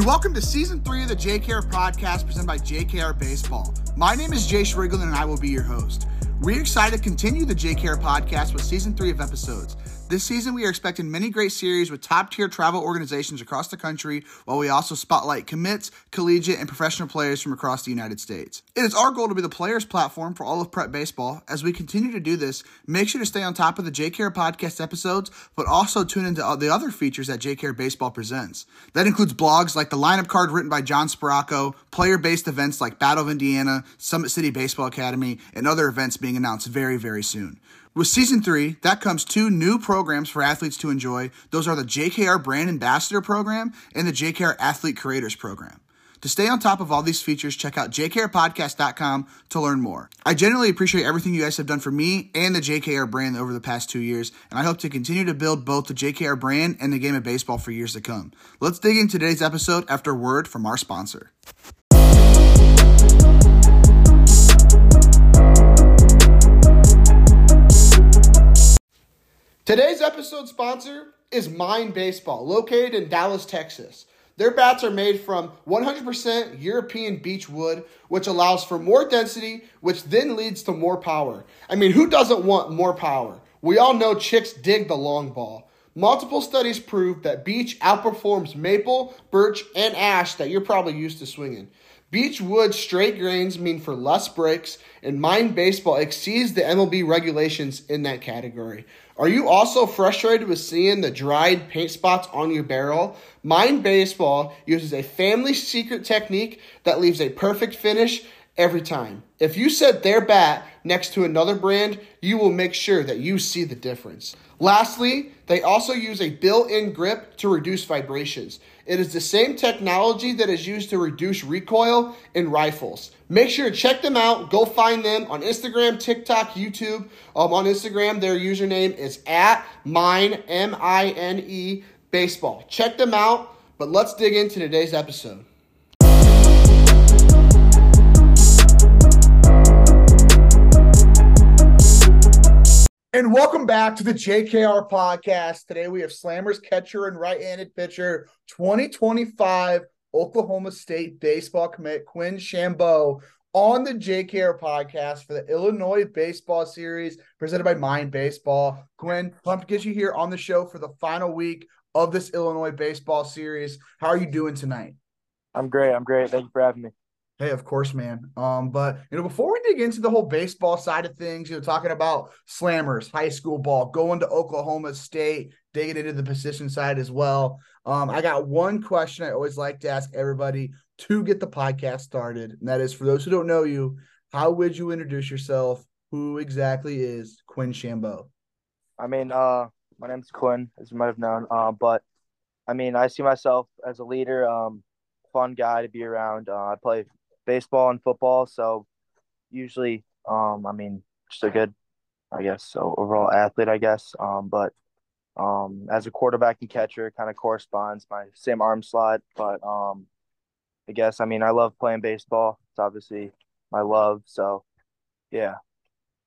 And welcome to season three of the JKR podcast presented by JKR Baseball. My name is Jayce Riegling and I will be your host. We're excited to continue the JKR podcast with season three of episodes. This season, we are expecting many great series with top tier travel organizations across the country, while we also spotlight commits, collegiate, and professional players from across the United States. It is our goal to be the players' platform for all of prep baseball. As we continue to do this, make sure to stay on top of the JKR podcast episodes, but also tune into the other features that JKR Baseball presents. That includes blogs like the lineup card written by John Sparaco, player based events like Battle of Indiana, Summit City Baseball Academy, and other events being announced very, very soon. With season three, that comes two new programs for athletes to enjoy. Those are the JKR Brand Ambassador Program and the JKR Athlete Creators Program. To stay on top of all these features, check out jkrpodcast.com to learn more. I genuinely appreciate everything you guys have done for me and the JKR brand over the past two years, and I hope to continue to build both the JKR brand and the game of baseball for years to come. Let's dig into today's episode after word from our sponsor. Today's episode sponsor is MINE Baseball, located in Dallas, Texas. Their bats are made from 100% European beech wood, which allows for more density, which then leads to more power. I mean, who doesn't want more power? We all know chicks dig the long ball. Multiple studies prove that beech outperforms maple, birch, and ash that you're probably used to swinging. Beech wood straight grains mean for less breaks, and MINE Baseball exceeds the MLB regulations in that category. Are you also frustrated with seeing the dried paint spots on your barrel? MINE Baseball uses a family secret technique that leaves a perfect finish every time. If you set their bat next to another brand, you will make sure that you see the difference. Lastly, they also use a built in grip to reduce vibrations. It is the same technology that is used to reduce recoil in rifles. Make sure to check them out. Go find them on Instagram, TikTok, YouTube. Um, on Instagram, their username is at mine, M I N E, baseball. Check them out, but let's dig into today's episode. And welcome back to the JKR podcast. Today we have Slammers catcher and right-handed pitcher 2025 Oklahoma State baseball commit Quinn Schambow on the JKR podcast for the Illinois Baseball Series presented by MINE Baseball. Quinn, pumped to get you here on the show for the final week of this Illinois Baseball Series. How are you doing tonight? I'm great. I'm great. Thank you for having me. Hey, of course, man. Um, but you know, before we dig into the whole baseball side of things, you know, talking about slammers, high school ball, going to Oklahoma State, digging into the position side as well. Um, I got one question I always like to ask everybody to get the podcast started, and that is for those who don't know you, how would you introduce yourself? Who exactly is Quinn Schambow? I mean, uh, my name's Quinn, as you might have known. Uh, but I mean, I see myself as a leader, um, fun guy to be around. Uh, I play baseball and football. So usually, um, I mean, just a good, I guess, so overall athlete, I guess. Um, but um, as a quarterback and catcher, kind of corresponds my same arm slot. But um, I guess, I mean, I love playing baseball. It's obviously my love. So, yeah.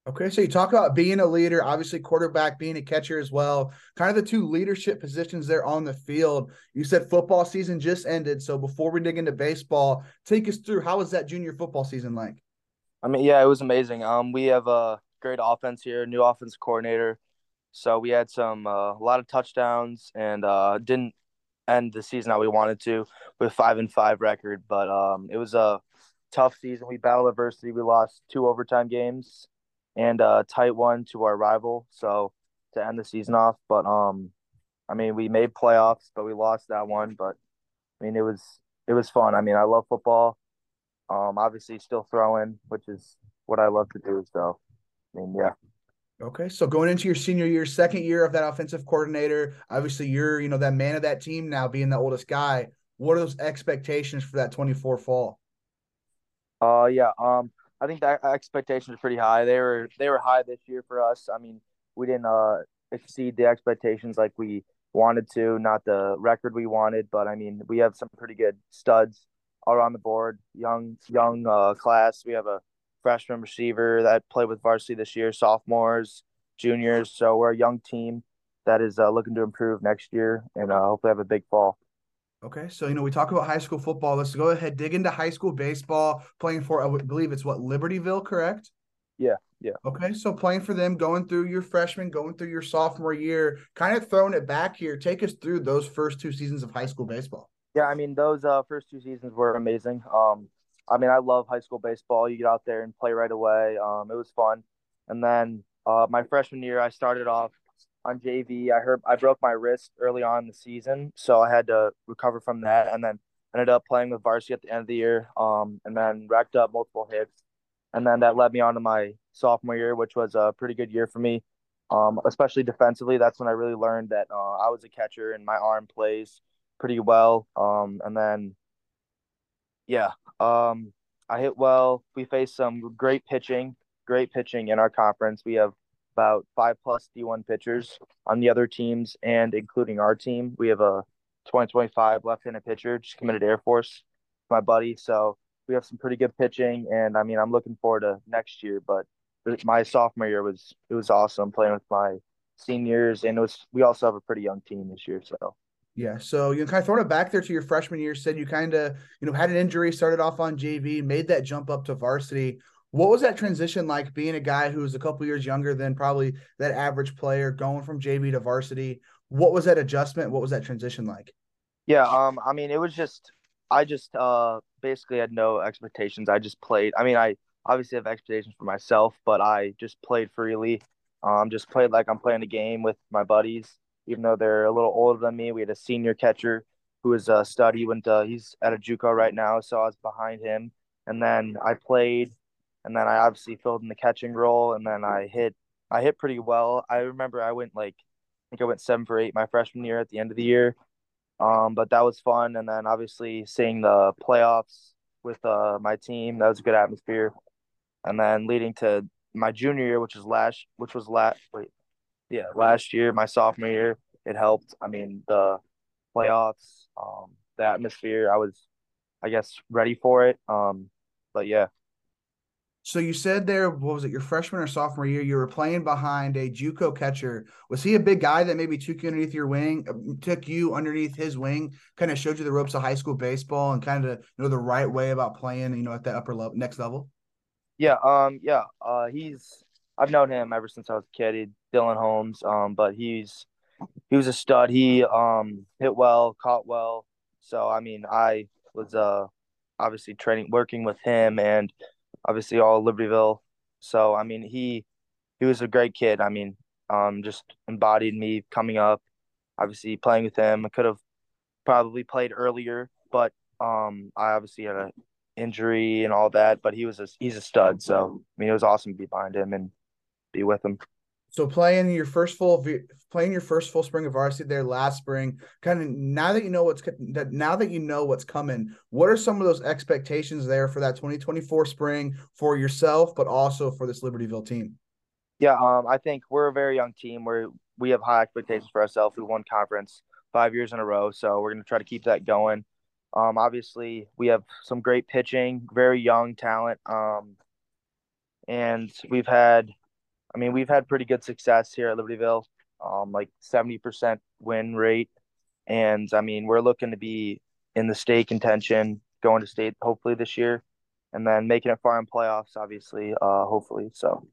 Okay, so you talk about being a leader, obviously quarterback, being a catcher as well. Kind of the two leadership positions there on the field. You said football season just ended, so before we dig into baseball, take us through how was that junior football season like? I mean, yeah, it was amazing. Um, we have a great offense here, new offense coordinator. So we had some uh, a lot of touchdowns and uh, didn't end the season how we wanted to with five and five record, but um, it was a tough season. We battled adversity. We lost two overtime games and a tight one to our rival. So to end the season off, but um, I mean we made playoffs, but we lost that one. But I mean it was it was fun. I mean I love football. Um, obviously still throwing, which is what I love to do. So I mean yeah. Okay, so going into your senior year, second year of that offensive coordinator, obviously you're you know that man of that team now, being the oldest guy. What are those expectations for that 24 fall? Uh yeah, um I think the expectations are pretty high. They were they were high this year for us. I mean, we didn't uh, exceed the expectations like we wanted to, not the record we wanted, but I mean, we have some pretty good studs all around the board. Young young uh, class. We have a freshman receiver that played with varsity this year, sophomores, juniors. So we're a young team that is uh, looking to improve next year and uh, hopefully have a big fall. Okay, so you know we talk about high school football. Let's go ahead dig into high school baseball. Playing for, I believe it's what Libertyville, correct? Yeah, yeah. Okay, so playing for them, going through your freshman, going through your sophomore year, kind of throwing it back here. Take us through those first two seasons of high school baseball. Yeah, I mean those uh, first two seasons were amazing. Um, I mean I love high school baseball. You get out there and play right away. Um, it was fun, and then uh, my freshman year I started off on JV. I heard I broke my wrist early on in the season, so I had to recover from that, and then ended up playing with varsity at the end of the year. Um, and then racked up multiple hits, and then that led me on to my sophomore year, which was a pretty good year for me. Um, especially defensively, that's when I really learned that uh, I was a catcher and my arm plays pretty well. Um, and then, yeah, um, I hit well. We faced some great pitching, great pitching in our conference. We have about five plus D1 pitchers on the other teams, and including our team, we have a 2025 left-handed pitcher just committed Air Force, my buddy. So we have some pretty good pitching, and I mean, I'm looking forward to next year. But my sophomore year was it was awesome playing with my seniors, and it was we also have a pretty young team this year. So yeah, so you kind of throwing it back there to your freshman year. Said you kind of you know had an injury, started off on JV, made that jump up to varsity. What was that transition like being a guy who's a couple years younger than probably that average player going from JV to varsity? What was that adjustment? What was that transition like? Yeah, um, I mean, it was just I just uh basically had no expectations. I just played. I mean, I obviously have expectations for myself, but I just played freely. Um, just played like I'm playing a game with my buddies, even though they're a little older than me. We had a senior catcher who was a stud. He went to, he's at a JUCO right now, so I was behind him. And then I played and then I obviously filled in the catching role, and then I hit I hit pretty well. I remember I went like I think I went seven for eight my freshman year at the end of the year, um, but that was fun. And then obviously seeing the playoffs with uh, my team that was a good atmosphere, and then leading to my junior year, which was last which was last wait yeah last year my sophomore year it helped. I mean the playoffs, um, the atmosphere. I was I guess ready for it. Um, but yeah. So you said there, what was it, your freshman or sophomore year? You were playing behind a JUCO catcher. Was he a big guy that maybe took you underneath your wing, uh, took you underneath his wing, kind of showed you the ropes of high school baseball and kind of you know the right way about playing, you know, at that upper level, next level? Yeah, um, yeah. Uh, he's I've known him ever since I was a kid. Dylan Holmes, um, but he's he was a stud. He um hit well, caught well. So I mean, I was uh obviously training, working with him and obviously all Libertyville. So I mean, he he was a great kid. I mean, um, just embodied me coming up. Obviously, playing with him, I could have probably played earlier, but um, I obviously had an injury and all that. But he was a he's a stud. So I mean, it was awesome to be behind him and be with him. So playing your first full playing your first full spring of varsity there last spring, kind of now that you know what's that now that you know what's coming, what are some of those expectations there for that 2024 spring for yourself, but also for this Libertyville team? Yeah, um, I think we're a very young team. Where we have high expectations for ourselves. We won conference five years in a row, so we're going to try to keep that going. Um, obviously, we have some great pitching, very young talent, um, and we've had I mean, we've had pretty good success here at Libertyville, um, like 70% win rate. And I mean, we're looking to be in the state contention, going to state hopefully this year, and then making it far in playoffs, obviously, uh, hopefully. So,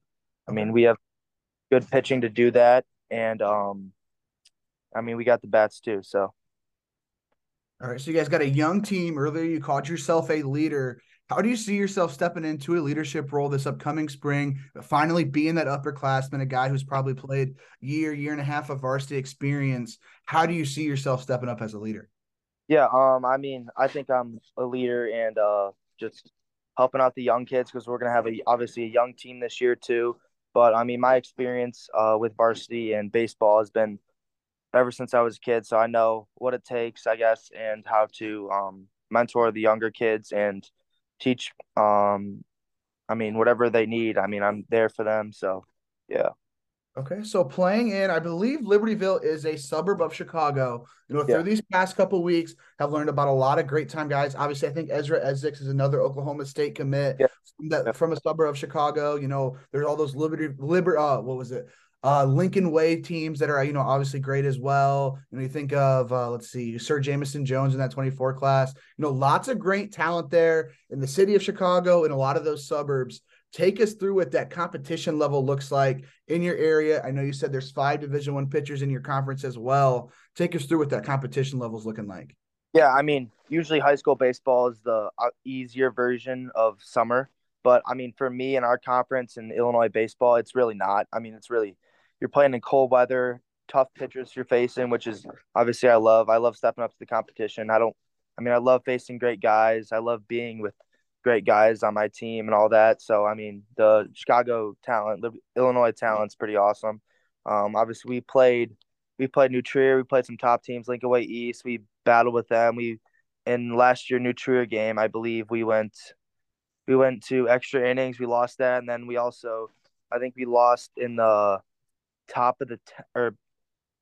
I mean, we have good pitching to do that. And, um, I mean, we got the bats too. So, all right. So, you guys got a young team. Earlier, you called yourself a leader. How do you see yourself stepping into a leadership role this upcoming spring, finally being that upperclassman, a guy who's probably played year, year and a half of varsity experience? How do you see yourself stepping up as a leader? Yeah, um, I mean, I think I'm a leader and uh, just helping out the young kids because we're gonna have a obviously a young team this year too. But I mean, my experience uh, with varsity and baseball has been ever since I was a kid, so I know what it takes, I guess, and how to um, mentor the younger kids and teach um I mean whatever they need. I mean I'm there for them. So yeah. Okay, so playing in, I believe Libertyville is a suburb of Chicago. You know, yeah. through these past couple weeks, have learned about a lot of great time guys. Obviously, I think Ezra Essex is another Oklahoma State commit yeah. from that yeah. from a suburb of Chicago. You know, there's all those Liberty Liber uh what was it? Uh, Lincoln Way teams that are, you know, obviously great as well. Know, you think of, uh, let's see, Sir Jamison Jones in that 24 class. You know, lots of great talent there in the city of Chicago and a lot of those suburbs. Take us through what that competition level looks like in your area. I know you said there's five Division One pitchers in your conference as well. Take us through what that competition level is looking like. Yeah, I mean, usually high school baseball is the uh, easier version of summer, but I mean, for me in our conference in Illinois baseball, it's really not. I mean, it's really you're playing in cold weather, tough pitchers you're facing, which is obviously I love. I love stepping up to the competition. I don't. I mean, I love facing great guys. I love being with great guys on my team and all that. So I mean, the Chicago talent, the Illinois talent's pretty awesome. Um, obviously, we played we played New Trier. We played some top teams, Lincoln Way East. We battled with them. We in last year New Trier game, I believe we went we went to extra innings. We lost that, and then we also I think we lost in the top of the t- or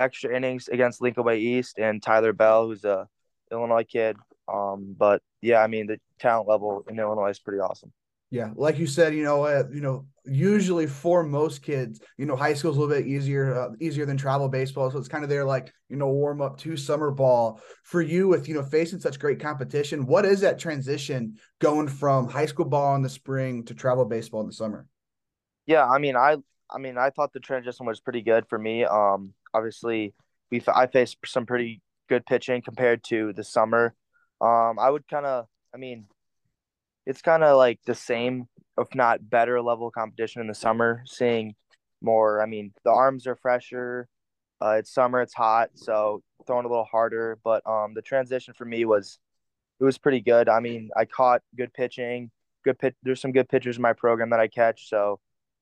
extra innings against Lincoln Way East and Tyler Bell, who's a Illinois kid. Um, but yeah, I mean the talent level in Illinois is pretty awesome. Yeah, like you said, you know, uh, you know, usually for most kids, you know, high school is a little bit easier, uh, easier than travel baseball. So it's kind of their like, you know, warm up to summer ball. For you, with you know facing such great competition, what is that transition going from high school ball in the spring to travel baseball in the summer? Yeah, I mean, I, I mean, I thought the transition was pretty good for me. Um, obviously, we I faced some pretty good pitching compared to the summer. Um, I would kind of, I mean it's kind of like the same, if not better level competition in the summer. Seeing more, I mean, the arms are fresher. Uh, it's summer, it's hot, so throwing a little harder. But um, the transition for me was it was pretty good. I mean, I caught good pitching, good pitch. There's some good pitchers in my program that I catch, so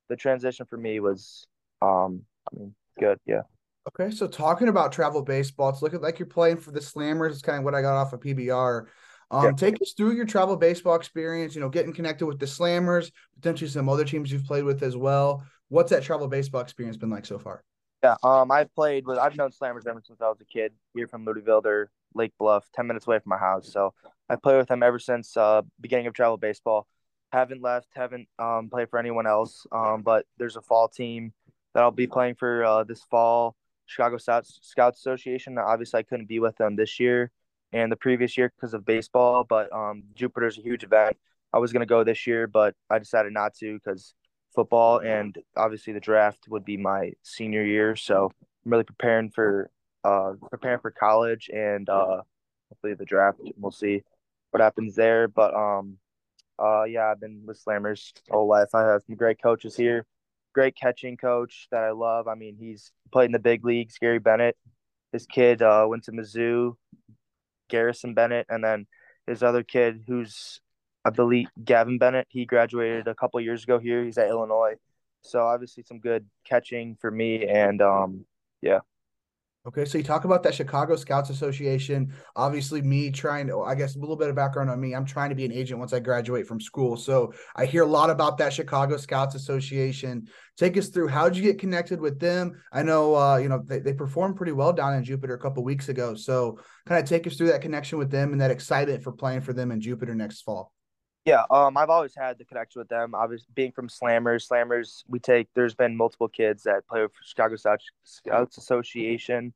the transition for me was, um, I mean, good. Yeah. Okay, so talking about travel baseball, it's looking like you're playing for the Slammers. It's kind of what I got off of PBR. Um, yeah. Take us through your travel baseball experience. You know, getting connected with the Slammers, potentially some other teams you've played with as well. What's that travel baseball experience been like so far? Yeah, um, I've played with. I've known Slammers ever since I was a kid. Here from Louisville, they're Lake Bluff, ten minutes away from my house. So I played with them ever since uh, beginning of travel baseball. Haven't left. Haven't um, played for anyone else. Um, but there's a fall team that I'll be playing for uh, this fall. Chicago Scouts Scouts Association. Obviously, I couldn't be with them this year and the previous year because of baseball. But um, Jupiter's a huge event. I was gonna go this year, but I decided not to because football and obviously the draft would be my senior year. So I'm really preparing for uh preparing for college and uh hopefully the draft. We'll see what happens there. But um uh yeah, I've been with Slammers whole life. I have some great coaches here. Great catching coach that I love. I mean, he's played in the big leagues, Gary Bennett. His kid uh, went to Mizzou Garrison Bennett, and then his other kid, who's I believe Gavin Bennett. He graduated a couple years ago here. He's at Illinois, so obviously some good catching for me, and um, yeah. Okay, so you talk about that Chicago Scouts Association. Obviously, me trying to, I guess, a little bit of background on me. I'm trying to be an agent once I graduate from school. So I hear a lot about that Chicago Scouts Association. Take us through how did you get connected with them? I know, uh, you know, they, they performed pretty well down in Jupiter a couple weeks ago. So kind of take us through that connection with them and that excitement for playing for them in Jupiter next fall. Yeah, um, I've always had the connection with them. Was being from Slammers. Slammers, we take. There's been multiple kids that play for Chicago Scouts Association.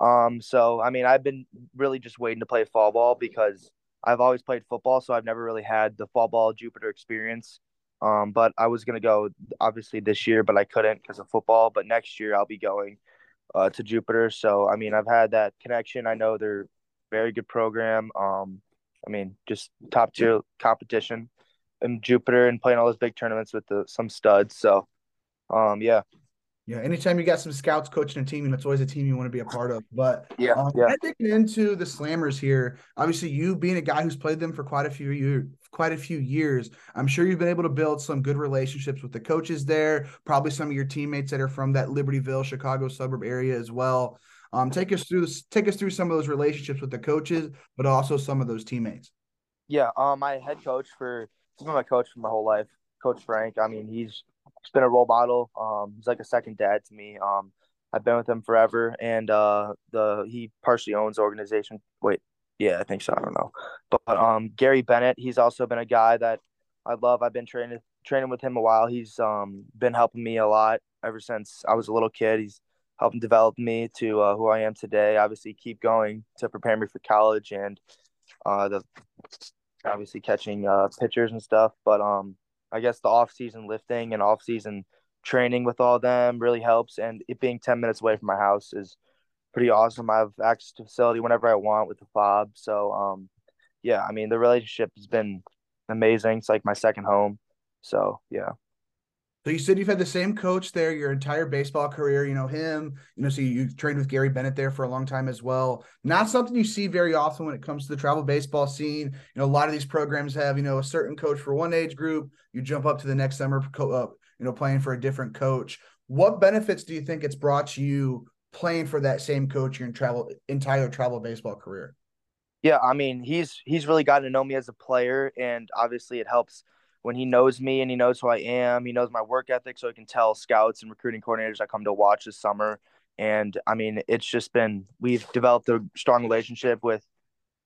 Um, so I mean, I've been really just waiting to play fall ball because I've always played football, so I've never really had the fall ball Jupiter experience. Um, but I was gonna go obviously this year, but I couldn't because of football. But next year I'll be going uh, to Jupiter. So I mean, I've had that connection. I know they're very good program. Um, I mean, just top tier competition in Jupiter and playing all those big tournaments with the, some studs. So, um, yeah. Yeah, anytime you got some scouts coaching a team, that's always a team you want to be a part of. But yeah, um, yeah. digging into the Slammers here, obviously you being a guy who's played them for quite a few years, quite a few years, I'm sure you've been able to build some good relationships with the coaches there. Probably some of your teammates that are from that Libertyville, Chicago suburb area as well. Um, take us through take us through some of those relationships with the coaches, but also some of those teammates. Yeah, um, my head coach for he's been my coach for my whole life, Coach Frank. I mean, he's he's been a role model. Um, he's like a second dad to me. Um, I've been with him forever, and uh, the he partially owns the organization. Wait, yeah, I think so. I don't know, but um, Gary Bennett, he's also been a guy that I love. I've been training training with him a while. He's um been helping me a lot ever since I was a little kid. He's helped develop me to uh, who I am today. Obviously, keep going to prepare me for college and uh, the obviously catching uh, pitchers and stuff. But um, I guess the off season lifting and off season training with all them really helps. And it being ten minutes away from my house is pretty awesome. I have access to facility whenever I want with the fob. So um, yeah, I mean the relationship has been amazing. It's like my second home. So yeah. So you said you've had the same coach there your entire baseball career. You know him. You know, so you trained with Gary Bennett there for a long time as well. Not something you see very often when it comes to the travel baseball scene. You know, a lot of these programs have you know a certain coach for one age group. You jump up to the next summer, up, uh, you know, playing for a different coach. What benefits do you think it's brought you playing for that same coach your travel entire travel baseball career? Yeah, I mean, he's he's really gotten to know me as a player, and obviously it helps when he knows me and he knows who I am. He knows my work ethic, so he can tell scouts and recruiting coordinators I come to watch this summer. And I mean, it's just been we've developed a strong relationship with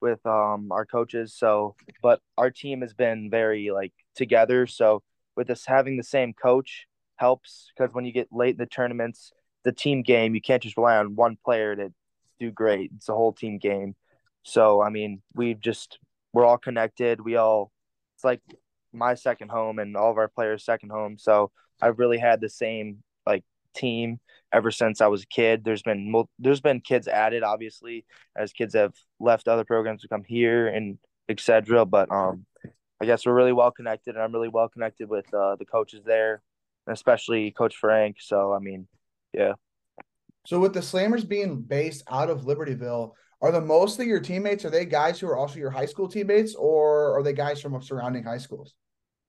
with um, our coaches. So, but our team has been very like together. So, with us having the same coach helps because when you get late in the tournaments, the team game, you can't just rely on one player to do great. It's a whole team game. So, I mean, we've just we're all connected. We all it's like my second home and all of our players' second home. So I've really had the same like team ever since I was a kid. There's been there's been kids added, obviously, as kids have left other programs to come here and etc. But um, I guess we're really well connected, and I'm really well connected with uh, the coaches there, especially Coach Frank. So I mean, yeah. So with the Slammers being based out of Libertyville, are the most of your teammates are they guys who are also your high school teammates, or are they guys from surrounding high schools?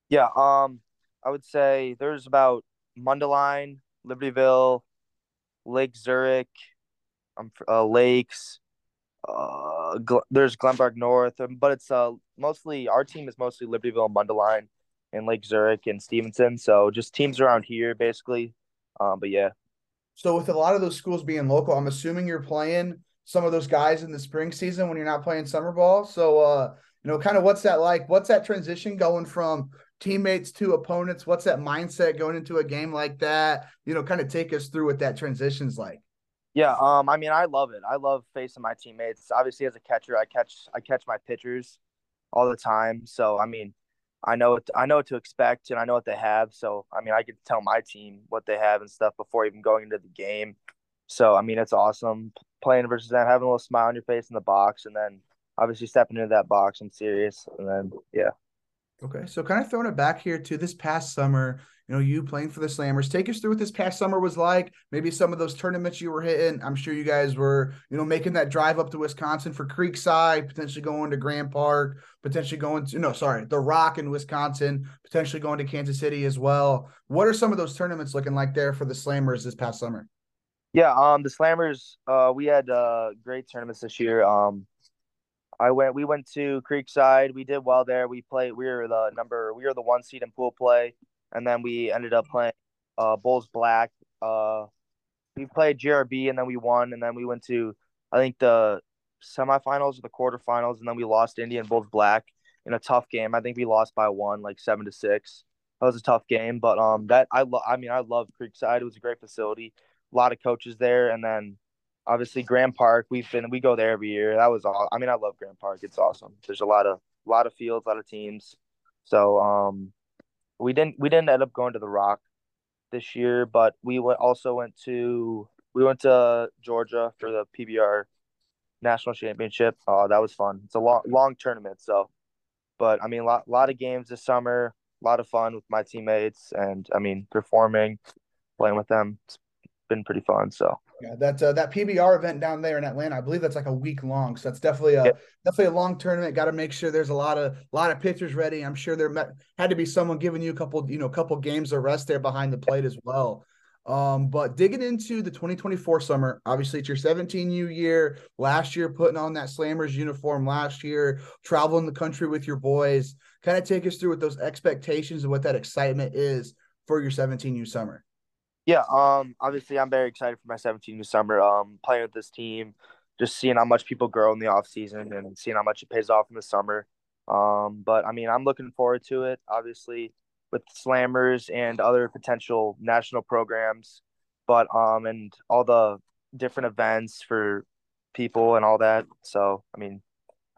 Yeah, um, I would say there's about Mundelein, Libertyville, Lake Zurich, um, uh, Lakes. Uh, Gl- there's Glenbard North, um, but it's uh mostly our team is mostly Libertyville, Mundelein, and Lake Zurich and Stevenson. So just teams around here, basically. Um, but yeah. So with a lot of those schools being local, I'm assuming you're playing some of those guys in the spring season when you're not playing summer ball. So uh, you know, kind of what's that like? What's that transition going from teammates to opponents? What's that mindset going into a game like that? You know, kind of take us through what that transition's like. Yeah, um, I mean, I love it. I love facing my teammates. Obviously, as a catcher, I catch I catch my pitchers all the time. So, I mean, I know what I know what to expect, and I know what they have. So, I mean, I can tell my team what they have and stuff before even going into the game. So, I mean, it's awesome playing versus them, having a little smile on your face in the box, and then obviously stepping into that box. I'm serious, and then yeah. Okay, so kind of throwing it back here to this past summer, you know, you playing for the Slammers. Take us through what this past summer was like. Maybe some of those tournaments you were hitting. I'm sure you guys were, you know, making that drive up to Wisconsin for Creekside, potentially going to Grand Park, potentially going to no, sorry, the Rock in Wisconsin, potentially going to Kansas City as well. What are some of those tournaments looking like there for the Slammers this past summer? Yeah, um, the Slammers, uh, we had uh great tournaments this year. Um, I went. We went to Creekside. We did well there. We played. We were the number. We were the one seed in pool play, and then we ended up playing uh, Bulls Black. Uh, we played GRB, and then we won. And then we went to I think the semifinals or the quarterfinals, and then we lost Indiana Bulls Black in a tough game. I think we lost by one, like seven to six. That was a tough game, but um, that I love. I mean, I love Creekside. It was a great facility. A lot of coaches there, and then obviously Grand Park. We've been we go there every year. That was all. I mean, I love Grand Park. It's awesome. There's a lot of a lot of fields, a lot of teams. So um, we didn't we didn't end up going to the Rock this year, but we went also went to we went to Georgia for the PBR national championship. Oh, that was fun. It's a long long tournament. So, but I mean, a lot lot of games this summer. A lot of fun with my teammates, and I mean, performing, playing with them. It's been pretty fun. So yeah, that uh, that PBR event down there in Atlanta, I believe that's like a week long. So that's definitely a yeah. definitely a long tournament. Got to make sure there's a lot of lot of pitchers ready. I'm sure there met, had to be someone giving you a couple you know couple games of rest there behind the plate as well. Um, but digging into the 2024 summer, obviously it's your 17U year. Last year, putting on that Slammers uniform. Last year, traveling the country with your boys. Kind of take us through what those expectations and what that excitement is for your 17U summer. Yeah, um, obviously I'm very excited for my 17 summer. Um, playing with this team, just seeing how much people grow in the off season and seeing how much it pays off in the summer. Um, but I mean, I'm looking forward to it. Obviously, with slammers and other potential national programs, but um and all the different events for people and all that. So I mean,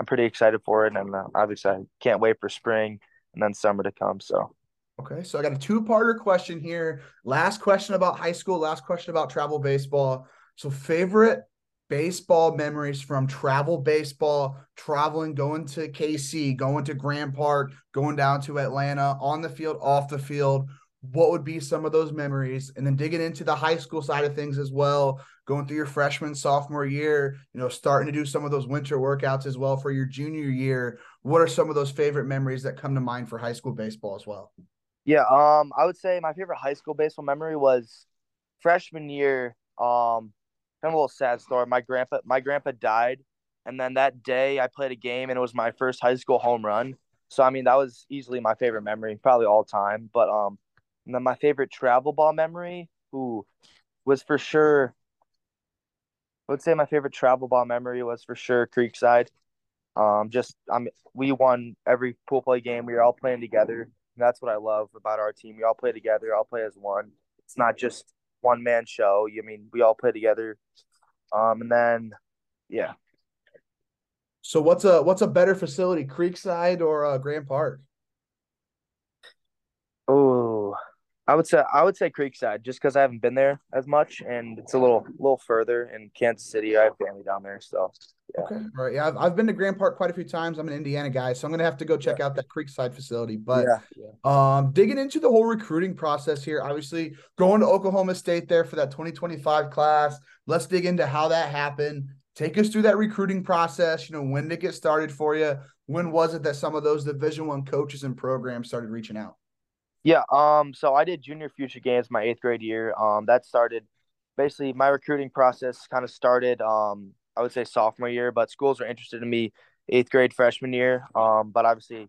I'm pretty excited for it, and uh, obviously I can't wait for spring and then summer to come. So. Okay, so I got a two-parter question here. Last question about high school. Last question about travel baseball. So, favorite baseball memories from travel baseball, traveling, going to KC, going to Grand Park, going down to Atlanta, on the field, off the field. What would be some of those memories? And then digging into the high school side of things as well, going through your freshman, sophomore year, you know, starting to do some of those winter workouts as well for your junior year. What are some of those favorite memories that come to mind for high school baseball as well? Yeah, um, I would say my favorite high school baseball memory was freshman year. Um, kind of a little sad story. My grandpa, my grandpa died, and then that day I played a game, and it was my first high school home run. So I mean, that was easily my favorite memory, probably all time. But um, and then my favorite travel ball memory, who was for sure. I would say my favorite travel ball memory was for sure Creekside. Um, just I mean, we won every pool play game. We were all playing together. And that's what I love about our team. We all play together. All play as one. It's not just one man show. I mean, we all play together. Um, and then, yeah. So what's a what's a better facility, Creekside or uh, Grand Park? Oh, I would say I would say Creekside, just because I haven't been there as much, and it's a little little further in Kansas City. I have family down there, so yeah. Okay, all right. Yeah, I've, I've been to Grand Park quite a few times. I'm an Indiana guy, so I'm gonna have to go check yeah. out that Creekside facility. But yeah. yeah. um, digging into the whole recruiting process here, obviously going to Oklahoma State there for that 2025 class. Let's dig into how that happened. Take us through that recruiting process. You know, when did it get started for you? When was it that some of those Division One coaches and programs started reaching out? Yeah, um, so I did junior future games my eighth grade year. Um, that started basically my recruiting process kind of started um I would say sophomore year, but schools were interested in me eighth grade freshman year. Um, but obviously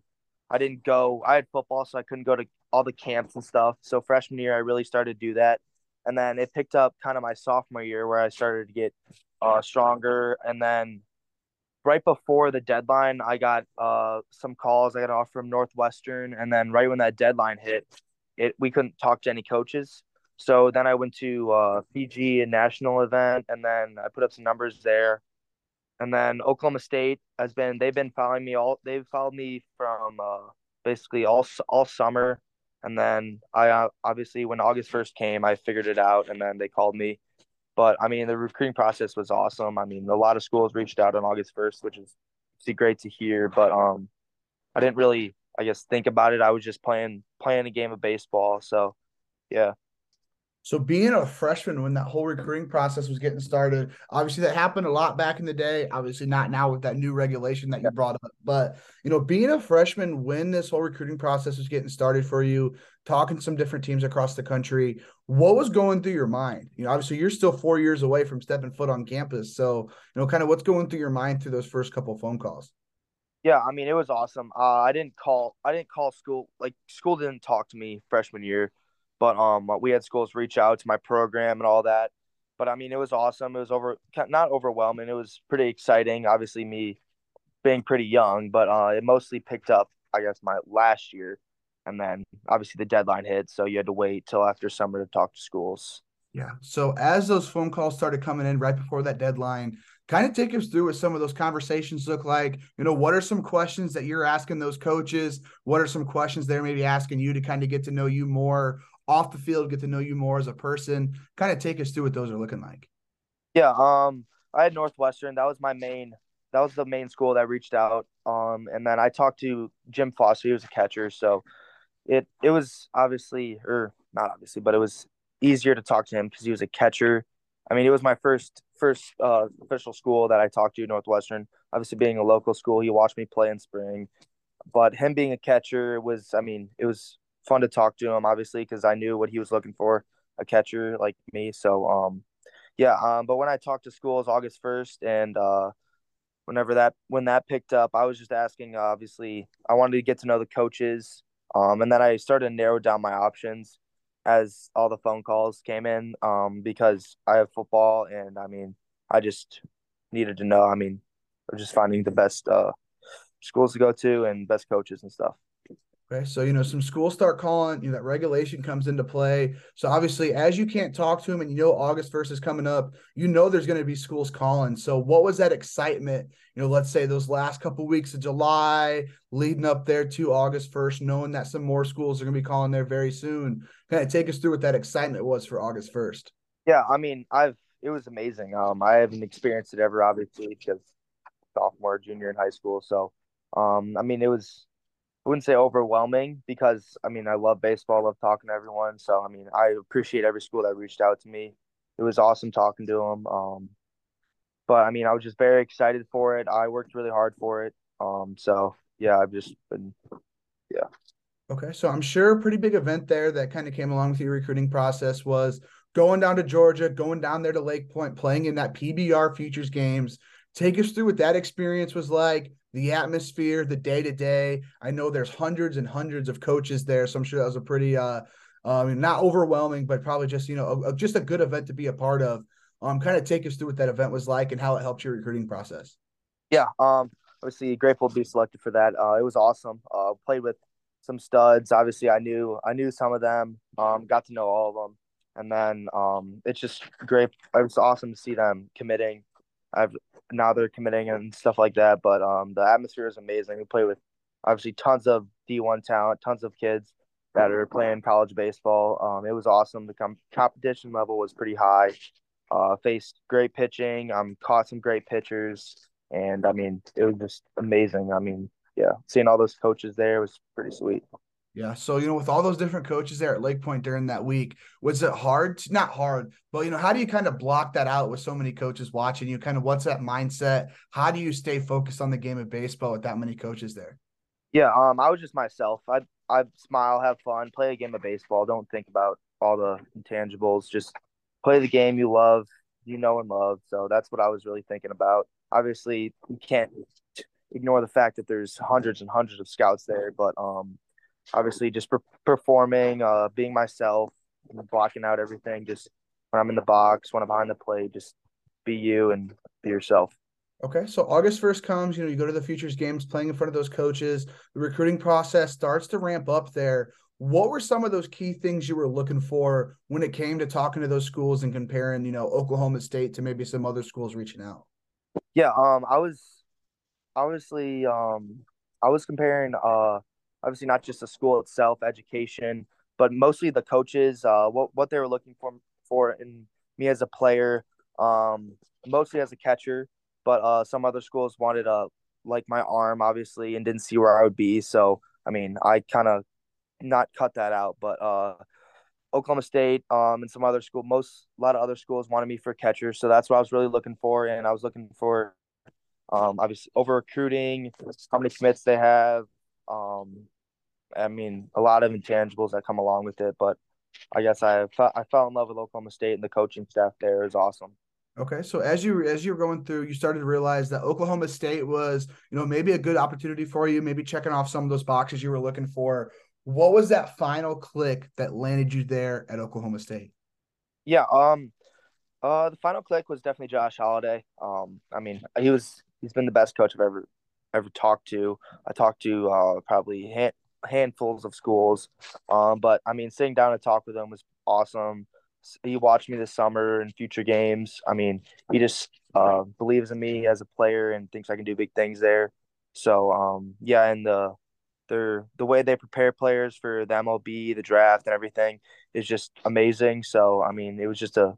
I didn't go I had football, so I couldn't go to all the camps and stuff. So freshman year I really started to do that. And then it picked up kind of my sophomore year where I started to get uh stronger and then right before the deadline, I got uh, some calls. I got an offer from Northwestern, and then right when that deadline hit, it we couldn't talk to any coaches. So then I went to uh, Fiji, a national event, and then I put up some numbers there. And then Oklahoma State has been they've been following me all they've followed me from uh, basically all all summer. And then I uh, obviously when August first came, I figured it out, and then they called me but I mean, the recruiting process was awesome. I mean, a lot of schools reached out on August 1st, which is great to hear. But um, I didn't really, I guess, think about it. I was just playing playing a game of baseball. So, yeah. So being a freshman when that whole recruiting process was getting started, obviously that happened a lot back in the day. Obviously not now with that new regulation that you brought up, but you know, being a freshman when this whole recruiting process was getting started for you, talking to some different teams across the country, what was going through your mind? You know, obviously you're still four years away from stepping foot on campus, so you know, kind of what's going through your mind through those first couple phone calls. Yeah, I mean, it was awesome. Uh, I didn't call. I didn't call school. Like school didn't talk to me freshman year. But um, we had schools reach out to my program and all that. But I mean, it was awesome. It was over not overwhelming. It was pretty exciting. Obviously, me being pretty young, but uh, it mostly picked up, I guess, my last year, and then obviously the deadline hit, so you had to wait till after summer to talk to schools. Yeah. So as those phone calls started coming in right before that deadline, kind of take us through what some of those conversations look like. You know, what are some questions that you're asking those coaches? What are some questions they're maybe asking you to kind of get to know you more off the field, get to know you more as a person. Kind of take us through what those are looking like. Yeah, um, I had Northwestern. That was my main. That was the main school that reached out. Um, and then I talked to Jim Foster. He was a catcher, so it it was obviously, or not obviously, but it was easier to talk to him because he was a catcher. I mean, it was my first first uh, official school that I talked to, Northwestern. Obviously, being a local school, he watched me play in spring. But him being a catcher was, I mean, it was fun to talk to him, obviously, because I knew what he was looking for, a catcher like me. So, um, yeah. Um, but when I talked to schools August first, and uh, whenever that when that picked up, I was just asking. Obviously, I wanted to get to know the coaches, um, and then I started to narrow down my options as all the phone calls came in, um, because I have football, and I mean, I just needed to know. I mean, just finding the best uh, schools to go to and best coaches and stuff. Okay, so you know some schools start calling, you know that regulation comes into play. So obviously, as you can't talk to them, and you know August first is coming up, you know there's going to be schools calling. So what was that excitement? You know, let's say those last couple weeks of July, leading up there to August first, knowing that some more schools are going to be calling there very soon. Kind of take us through what that excitement was for August first. Yeah, I mean, I've it was amazing. Um, I haven't experienced it ever, obviously, because sophomore, junior in high school. So, um, I mean, it was wouldn't say overwhelming because I mean I love baseball, love talking to everyone. So I mean I appreciate every school that reached out to me. It was awesome talking to them. Um, but I mean I was just very excited for it. I worked really hard for it. Um, so yeah, I've just been yeah. Okay, so I'm sure a pretty big event there that kind of came along with your recruiting process was going down to Georgia, going down there to Lake Point, playing in that PBR Futures games. Take us through what that experience was like the atmosphere, the day to day. I know there's hundreds and hundreds of coaches there, so I'm sure that was a pretty, uh, um, not overwhelming, but probably just you know a, a, just a good event to be a part of. Um, kind of take us through what that event was like and how it helped your recruiting process. Yeah, um, obviously grateful to be selected for that. Uh, it was awesome. Uh, played with some studs. Obviously, I knew I knew some of them. Um, got to know all of them, and then um, it's just great. It was awesome to see them committing. I've now they're committing and stuff like that. But um, the atmosphere is amazing. We play with obviously tons of D1 talent, tons of kids that are playing college baseball. Um, it was awesome. The com- competition level was pretty high. Uh, faced great pitching. Um, caught some great pitchers, and I mean, it was just amazing. I mean, yeah, seeing all those coaches there was pretty sweet. Yeah. So, you know, with all those different coaches there at Lake Point during that week, was it hard? To, not hard, but, you know, how do you kind of block that out with so many coaches watching you? Kind of what's that mindset? How do you stay focused on the game of baseball with that many coaches there? Yeah. Um, I was just myself. I I smile, have fun, play a game of baseball. Don't think about all the intangibles. Just play the game you love, you know, and love. So that's what I was really thinking about. Obviously, you can't ignore the fact that there's hundreds and hundreds of scouts there, but um, obviously just per- performing, uh, being myself, blocking out everything. Just when I'm in the box, when I'm behind the plate, just be you and be yourself. Okay, so August 1st comes, you know, you go to the futures games playing in front of those coaches. The recruiting process starts to ramp up there. What were some of those key things you were looking for when it came to talking to those schools and comparing, you know, Oklahoma State to maybe some other schools reaching out? Yeah, um I was obviously um I was comparing uh obviously not just the school itself, education, but mostly the coaches, uh, what what they were looking for for in me as a player, um, mostly as a catcher. But uh, some other schools wanted a like my arm, obviously, and didn't see where I would be. So I mean, I kind of not cut that out, but uh, Oklahoma State, um, and some other school, most a lot of other schools wanted me for catcher, so that's what I was really looking for, and I was looking for, um, obviously over recruiting, how many commits they have, um, I mean, a lot of intangibles that come along with it, but I guess I I fell in love with Oklahoma State and the coaching staff there is awesome. Okay, so as you as you were going through, you started to realize that Oklahoma State was, you know, maybe a good opportunity for you, maybe checking off some of those boxes you were looking for. What was that final click that landed you there at Oklahoma State? Yeah, um, uh, the final click was definitely Josh Holliday. Um, I mean, he was he's been the best coach I've ever ever talked to. I talked to uh, probably hand, handfuls of schools, um, but I mean, sitting down to talk with him was awesome. He watched me this summer in future games. I mean, he just uh, believes in me as a player and thinks I can do big things there. So, um, yeah, and the their the way they prepare players for the MLB, the draft, and everything is just amazing. So, I mean, it was just a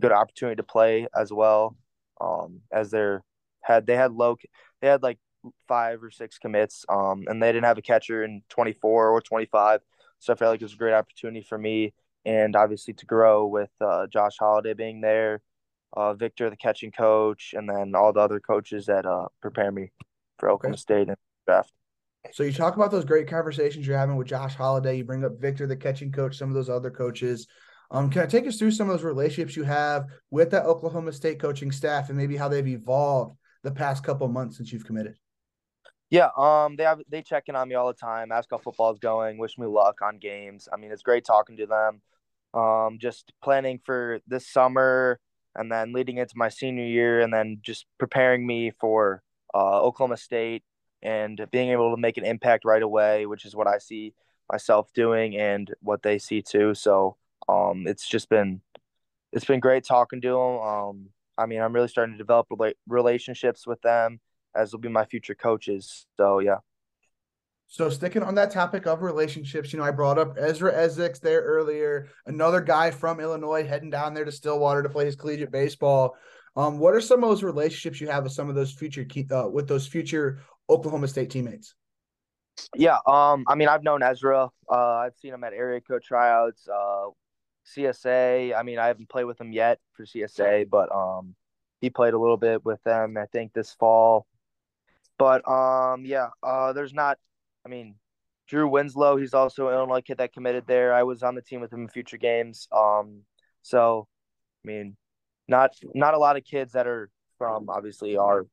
good opportunity to play as well. Um, as they're had they had low, they had like five or six commits, um, and they didn't have a catcher in 24 or 25. So I felt like it was a great opportunity for me, and obviously to grow with uh, Josh Holliday being there, uh, Victor, the catching coach, and then all the other coaches that uh, prepare me for Oklahoma okay. State and draft. So you talk about those great conversations you're having with Josh Holliday. You bring up Victor, the catching coach, some of those other coaches. Um, can I take us through some of those relationships you have with that Oklahoma State coaching staff and maybe how they've evolved the past couple months since you've committed? Yeah, um, they have they check in on me all the time, ask how football's going, wish me luck on games. I mean, it's great talking to them. Um, just planning for this summer and then leading into my senior year, and then just preparing me for uh, Oklahoma State. and being able to make an impact right away, which is what I see myself doing and what they see too. So um, it's just been it's been great talking to them. Um, I mean, I'm really starting to develop relationships with them as will be my future coaches. So yeah. So sticking on that topic of relationships, you know, I brought up Ezra Essex there earlier, another guy from Illinois heading down there to Stillwater to play his collegiate baseball. Um, what are some of those relationships you have with some of those future uh, with those future Oklahoma State teammates? Yeah, um, I mean, I've known Ezra. Uh, I've seen him at area code tryouts, uh, CSA. I mean, I haven't played with him yet for CSA, but um, he played a little bit with them. I think this fall. But um, yeah, uh, there's not. I mean, Drew Winslow. He's also an Illinois kid that committed there. I was on the team with him in future games. Um, so, I mean, not not a lot of kids that are from obviously our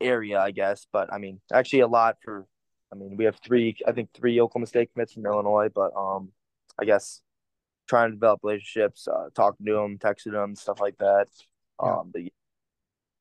area, I guess. But I mean, actually, a lot for. I mean, we have three. I think three Oklahoma State commits from Illinois, but um, I guess trying to develop relationships, uh, talking to them, texting them, stuff like that. Yeah. Um, but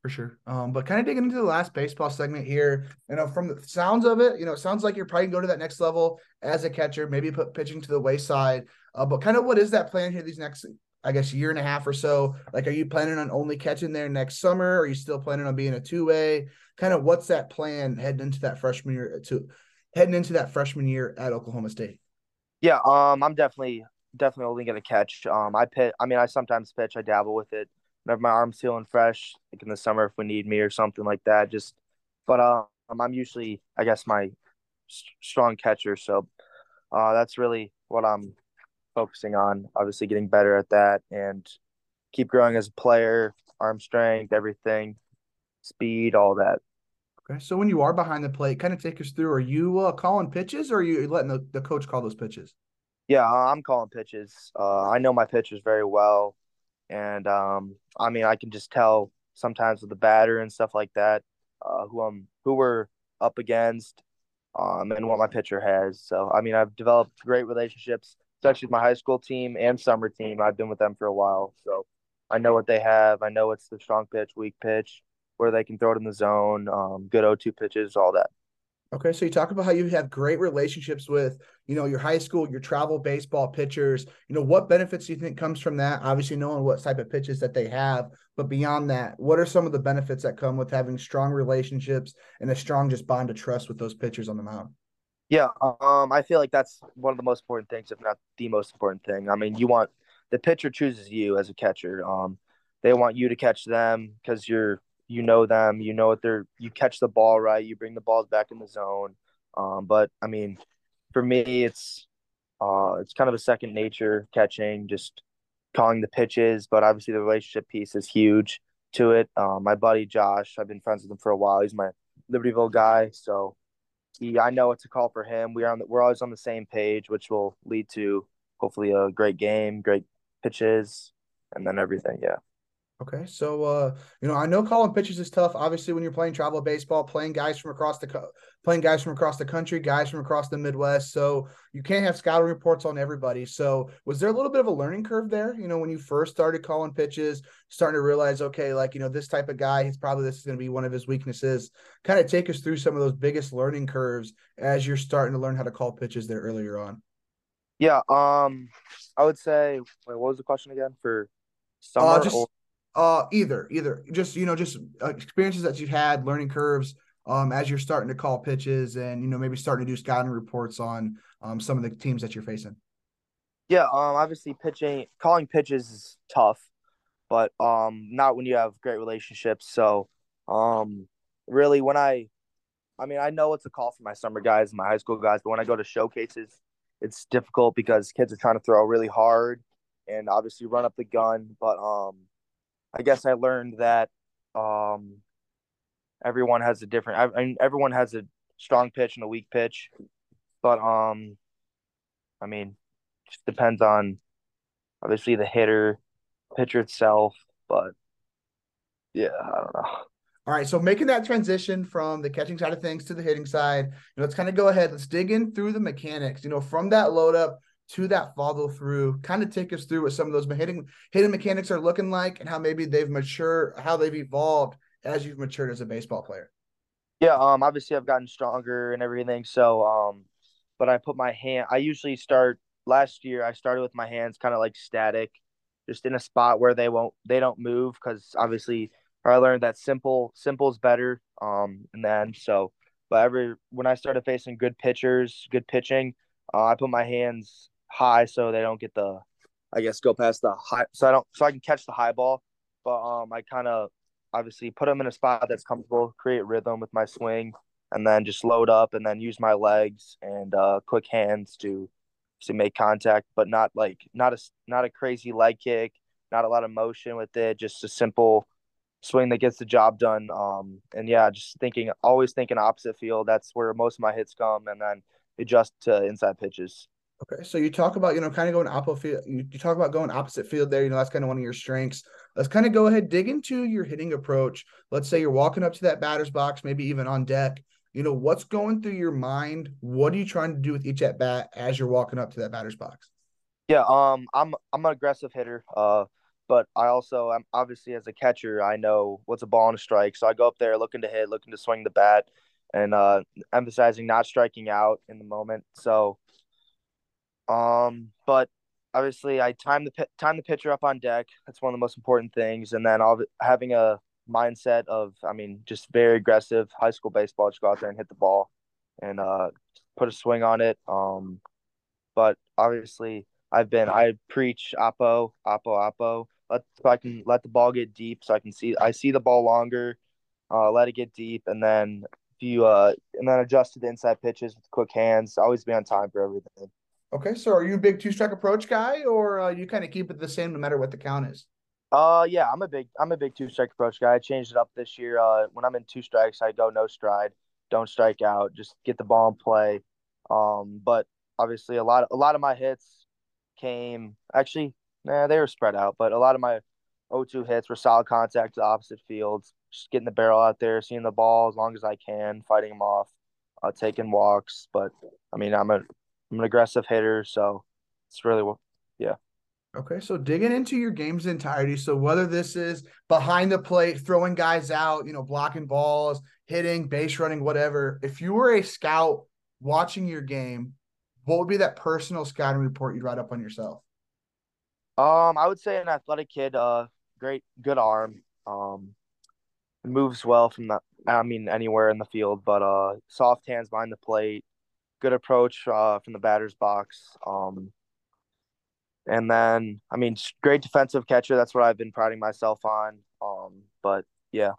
for sure. Um, but kind of digging into the last baseball segment here, you know, from the sounds of it, you know, it sounds like you're probably going to go to that next level as a catcher, maybe put pitching to the wayside. Uh, but kind of what is that plan here these next, I guess, year and a half or so? Like, are you planning on only catching there next summer? Are you still planning on being a two way? Kind of what's that plan heading into that freshman year to heading into that freshman year at Oklahoma State? Yeah, um, I'm definitely definitely only gonna catch. Um, I pitch. I mean, I sometimes pitch. I dabble with it whenever my arm's feeling fresh, like in the summer if we need me or something like that. Just, but um, I'm usually, I guess, my strong catcher. So, uh, that's really what I'm focusing on. Obviously, getting better at that and keep growing as a player, arm strength, everything, speed, all that. Okay, so when you are behind the plate, kind of take us through. Are you uh, calling pitches, or are you letting the, the coach call those pitches? Yeah, I'm calling pitches. Uh, I know my pitchers very well and um, I mean I can just tell sometimes with the batter and stuff like that uh, who I'm who we're up against um, and what my pitcher has. So I mean I've developed great relationships, especially with my high school team and summer team. I've been with them for a while, so I know what they have. I know what's the strong pitch, weak pitch, where they can throw it in the zone, um, good O2 pitches, all that. Okay, so you talk about how you have great relationships with, you know, your high school, your travel baseball pitchers. You know, what benefits do you think comes from that? Obviously, knowing what type of pitches that they have, but beyond that, what are some of the benefits that come with having strong relationships and a strong just bond of trust with those pitchers on the mound? Yeah, um, I feel like that's one of the most important things, if not the most important thing. I mean, you want the pitcher chooses you as a catcher. Um, they want you to catch them because you're you know them, you know what they're, you catch the ball right, you bring the balls back in the zone. Um, but I mean, for me, it's uh, it's kind of a second nature catching, just calling the pitches. But obviously, the relationship piece is huge to it. Uh, my buddy Josh, I've been friends with him for a while. He's my Libertyville guy, so he, I know what to call for him. We are on, the, we're always on the same page, which will lead to hopefully a great game, great pitches, and then everything. Yeah. Okay, so uh, you know, I know calling pitches is tough. Obviously, when you're playing travel baseball, playing guys from across the co- playing guys from across the country, guys from across the Midwest, so you can't have scouting reports on everybody. So, was there a little bit of a learning curve there? You know, when you first started calling pitches, starting to realize, okay, like you know, this type of guy, he's probably this is going to be one of his weaknesses. Kind of take us through some of those biggest learning curves as you're starting to learn how to call pitches there earlier on. Yeah, um, I would say. Wait, what was the question again for summer? Uh, just, or- uh, either, either, just you know, just uh, experiences that you've had, learning curves, um, as you're starting to call pitches, and you know, maybe starting to do scouting reports on um some of the teams that you're facing. Yeah, um, obviously pitching, calling pitches is tough, but um, not when you have great relationships. So, um, really, when I, I mean, I know it's a call for my summer guys, my high school guys, but when I go to showcases, it's difficult because kids are trying to throw really hard and obviously run up the gun, but um I guess I learned that um, everyone has a different. I, mean, everyone has a strong pitch and a weak pitch, but um, I mean, just depends on obviously the hitter, pitcher itself, but yeah, I don't know. All right, so making that transition from the catching side of things to the hitting side, you know, let's kind of go ahead. Let's dig in through the mechanics. You know, from that load up to that follow through. Kind of take us through what some of those hitting hitting mechanics are looking like and how maybe they've matured, how they've evolved as you've matured as a baseball player. Yeah, um, obviously I've gotten stronger and everything. So, um, but I put my hand. I usually start last year. I started with my hands kind of like static, just in a spot where they won't, they don't move because obviously I learned that simple, simple is better. Um, and then so, but every when I started facing good pitchers, good pitching, uh, I put my hands high so they don't get the, I guess, go past the high, so I don't, so I can catch the high ball. But um, I kind of obviously put them in a spot that's comfortable, create rhythm with my swing, and then just load up and then use my legs and uh, quick hands to to make contact, but not like not a not a crazy leg kick, not a lot of motion with it, just a simple swing that gets the job done. Um, and yeah, just thinking, always thinking opposite field. That's where most of my hits come, and then adjust to inside pitches. Okay, so you talk about you know kind of going opposite field. You, you talk about going opposite field there. You know that's kind of one of your strengths. Let's kind of go ahead dig into your hitting approach. Let's say you're walking up to that batter's box, maybe even on deck. You know what's going through your mind. What are you trying to do with each at bat as you're walking up to that batter's box? Yeah, um, I'm I'm an aggressive hitter. Uh, but I also I'm obviously as a catcher, I know what's a ball and a strike. So I go up there looking to hit, looking to swing the bat, and uh, emphasizing not striking out in the moment. So, um, but obviously I time the time the pitcher up on deck. That's one of the most important things, and then I'll, having a mindset of, I mean, just very aggressive high school baseball. Just go out there and hit the ball, and uh, put a swing on it. Um, but obviously I've been I preach oppo oppo oppo let so I can let the ball get deep so I can see I see the ball longer, uh, let it get deep, and then if you uh and then adjust to the inside pitches with quick hands. Always be on time for everything. Okay, so are you a big two strike approach guy, or uh, you kind of keep it the same no matter what the count is? Uh, yeah, I'm a big I'm a big two strike approach guy. I changed it up this year. Uh, when I'm in two strikes, I go no stride, don't strike out, just get the ball in play. Um, but obviously a lot a lot of my hits came actually Nah, they were spread out, but a lot of my 0-2 hits were solid contact to opposite fields. Just getting the barrel out there, seeing the ball as long as I can, fighting them off, uh, taking walks. But I mean, I'm a I'm an aggressive hitter, so it's really well. yeah. Okay, so digging into your game's entirety. So whether this is behind the plate, throwing guys out, you know, blocking balls, hitting, base running, whatever. If you were a scout watching your game, what would be that personal scouting report you'd write up on yourself? Um, I would say an athletic kid, uh, great, good arm. Um, moves well from the, I mean, anywhere in the field, but uh, soft hands behind the plate, good approach uh, from the batter's box. Um, and then, I mean, great defensive catcher. That's what I've been priding myself on. Um, but yeah.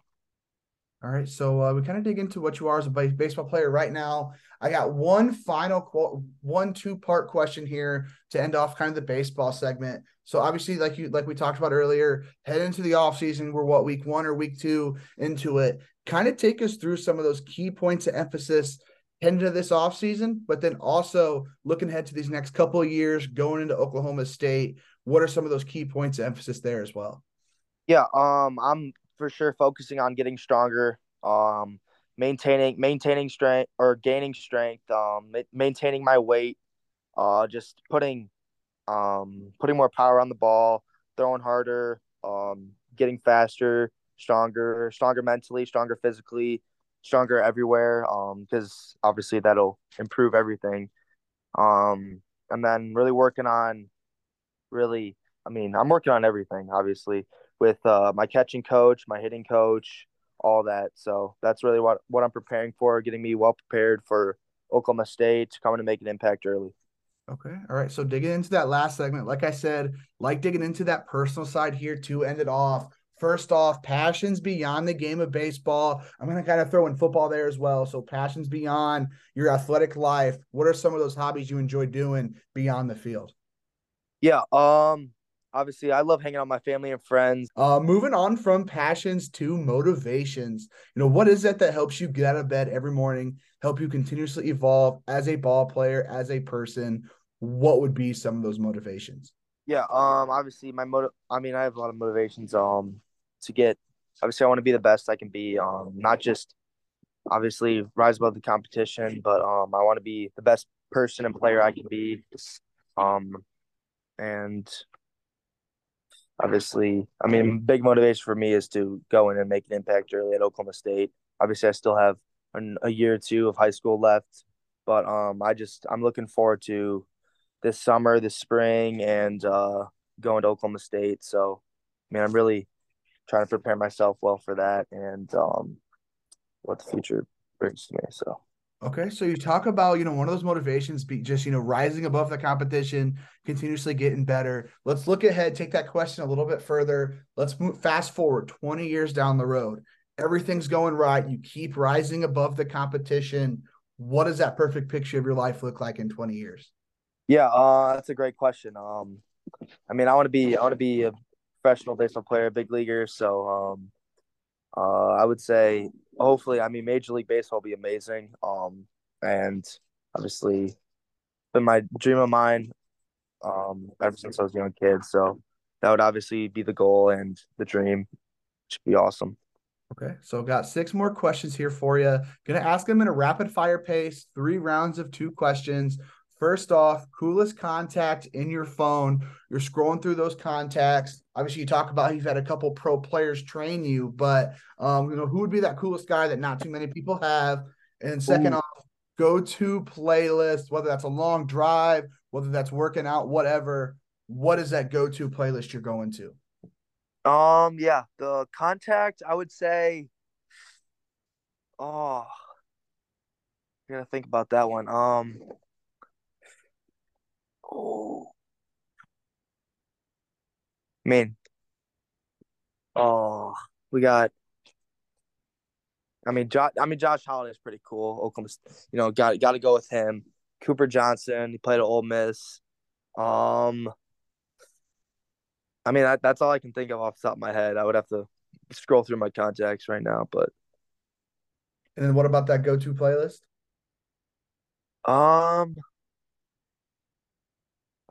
All right, so uh, we kind of dig into what you are as a baseball player right now. I got one final one two part question here to end off kind of the baseball segment. So obviously, like you like we talked about earlier, head into the off season. We're what week one or week two into it. Kind of take us through some of those key points of emphasis heading into this off season, but then also looking ahead to these next couple of years, going into Oklahoma State. What are some of those key points of emphasis there as well? Yeah, um, I'm for sure focusing on getting stronger, um, maintaining maintaining strength or gaining strength, um, maintaining my weight, uh, just putting um, putting more power on the ball, throwing harder, um, getting faster, stronger, stronger mentally, stronger physically, stronger everywhere. Um, because obviously that'll improve everything. Um, and then really working on, really, I mean, I'm working on everything, obviously with uh, my catching coach, my hitting coach, all that. So that's really what what I'm preparing for, getting me well prepared for Oklahoma State coming to make an impact early. Okay. All right. So digging into that last segment, like I said, like digging into that personal side here to end it off. First off, passions beyond the game of baseball. I'm going to kind of throw in football there as well. So, passions beyond your athletic life. What are some of those hobbies you enjoy doing beyond the field? Yeah. Um, obviously I love hanging out with my family and friends. Uh, moving on from passions to motivations. You know, what is it that helps you get out of bed every morning, help you continuously evolve as a ball player, as a person? What would be some of those motivations? Yeah, um, obviously my motive. I mean, I have a lot of motivations. Um, to get obviously I want to be the best I can be. Um, not just obviously rise above the competition, but um, I want to be the best person and player I can be. Um, and obviously, I mean, big motivation for me is to go in and make an impact early at Oklahoma State. Obviously, I still have an, a year or two of high school left. But um, I just I'm looking forward to this summer, this spring, and uh, going to Oklahoma State. So, I mean, I'm really trying to prepare myself well for that and um, what the future brings to me. So. Okay, so you talk about you know one of those motivations be just you know rising above the competition, continuously getting better. Let's look ahead, take that question a little bit further. Let's move fast forward 20 years down the road. Everything's going right. You keep rising above the competition. What does that perfect picture of your life look like in 20 years? Yeah, uh, that's a great question. Um, I mean, I want to be I want to be a professional baseball player, big leaguer. So, um, uh, I would say hopefully, I mean, Major League Baseball will be amazing. Um, and obviously, been my dream of mine um, ever since I was a young kid. So that would obviously be the goal and the dream. Should be awesome. Okay, so got six more questions here for you. Gonna ask them in a rapid fire pace, three rounds of two questions. First off, coolest contact in your phone. You're scrolling through those contacts. Obviously, you talk about you've had a couple pro players train you, but um, you know who would be that coolest guy that not too many people have. And second Ooh. off, go to playlist, whether that's a long drive, whether that's working out, whatever. What is that go to playlist you're going to? Um, yeah, the contact, I would say, oh, I gotta think about that one. Um, Oh. Man. Oh, we got. I mean, Josh. I mean, Josh Holliday is pretty cool. Oklahoma, you know, got got to go with him. Cooper Johnson. He played at Ole Miss. Um, I mean, that, that's all I can think of off the top of my head. I would have to scroll through my contacts right now, but. And then, what about that go-to playlist? Um,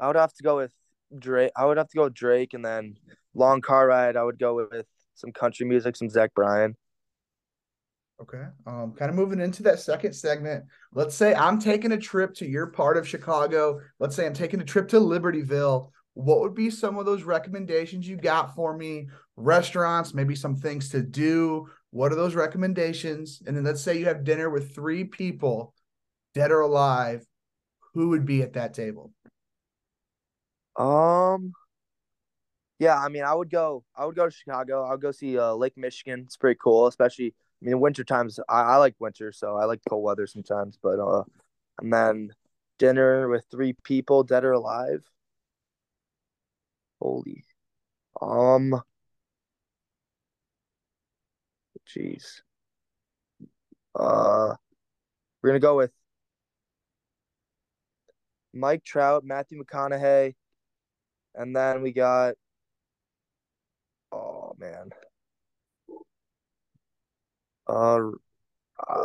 I would have to go with Drake. I would have to go Drake, and then long car ride. I would go with some country music, some Zach Bryan. Okay. Um, kind of moving into that second segment. Let's say I'm taking a trip to your part of Chicago. Let's say I'm taking a trip to Libertyville. What would be some of those recommendations you got for me? Restaurants, maybe some things to do. What are those recommendations? And then let's say you have dinner with three people, dead or alive. Who would be at that table? Um, yeah, I mean, I would go. I would go to Chicago. I'll go see uh, Lake Michigan. It's pretty cool, especially. I mean, winter times. I, I like winter, so I like cold weather sometimes. But uh, and then dinner with three people, dead or alive. Holy, um, jeez. Uh, we're gonna go with Mike Trout, Matthew McConaughey, and then we got oh man. Uh, uh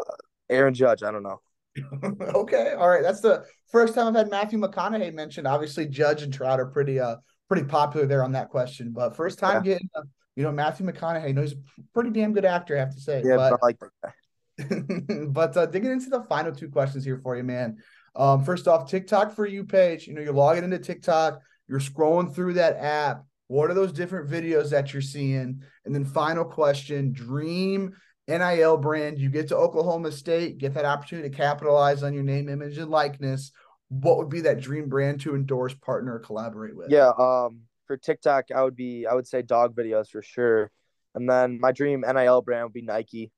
Aaron Judge, I don't know. okay, all right. That's the first time I've had Matthew McConaughey mentioned. Obviously, Judge and Trout are pretty uh pretty popular there on that question, but first time yeah. getting uh, you know Matthew McConaughey. No, he's a pretty damn good actor, I have to say. Yeah, but, I like that. but uh, digging into the final two questions here for you, man. Um, first off, TikTok for you page. You know, you're logging into TikTok. You're scrolling through that app. What are those different videos that you're seeing? And then final question, dream NIL brand. You get to Oklahoma State, get that opportunity to capitalize on your name, image, and likeness. What would be that dream brand to endorse, partner, or collaborate with? Yeah, um, for TikTok, I would be I would say dog videos for sure. And then my dream NIL brand would be Nike.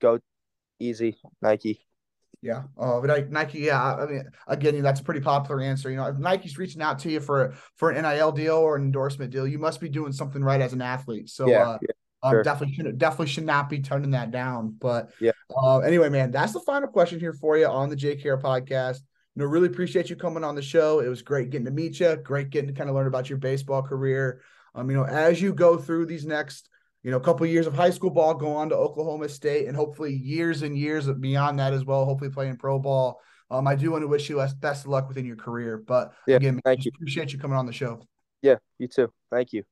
Go easy, Nike. Yeah. Oh, but Nike, yeah. I mean, again, that's a pretty popular answer. You know, if Nike's reaching out to you for for an NIL deal or an endorsement deal, you must be doing something right as an athlete. So, yeah, uh, yeah sure. definitely should definitely should not be turning that down. But yeah. Uh, anyway, man, that's the final question here for you on the JKR podcast. You know, really appreciate you coming on the show. It was great getting to meet you. Great getting to kind of learn about your baseball career. Um, you know, as you go through these next you know, a couple of years of high school ball, go on to Oklahoma State, and hopefully years and years beyond that as well. Hopefully playing pro ball. Um, I do want to wish you best of luck within your career. But yeah, again, thank you. Appreciate you coming on the show. Yeah, you too. Thank you.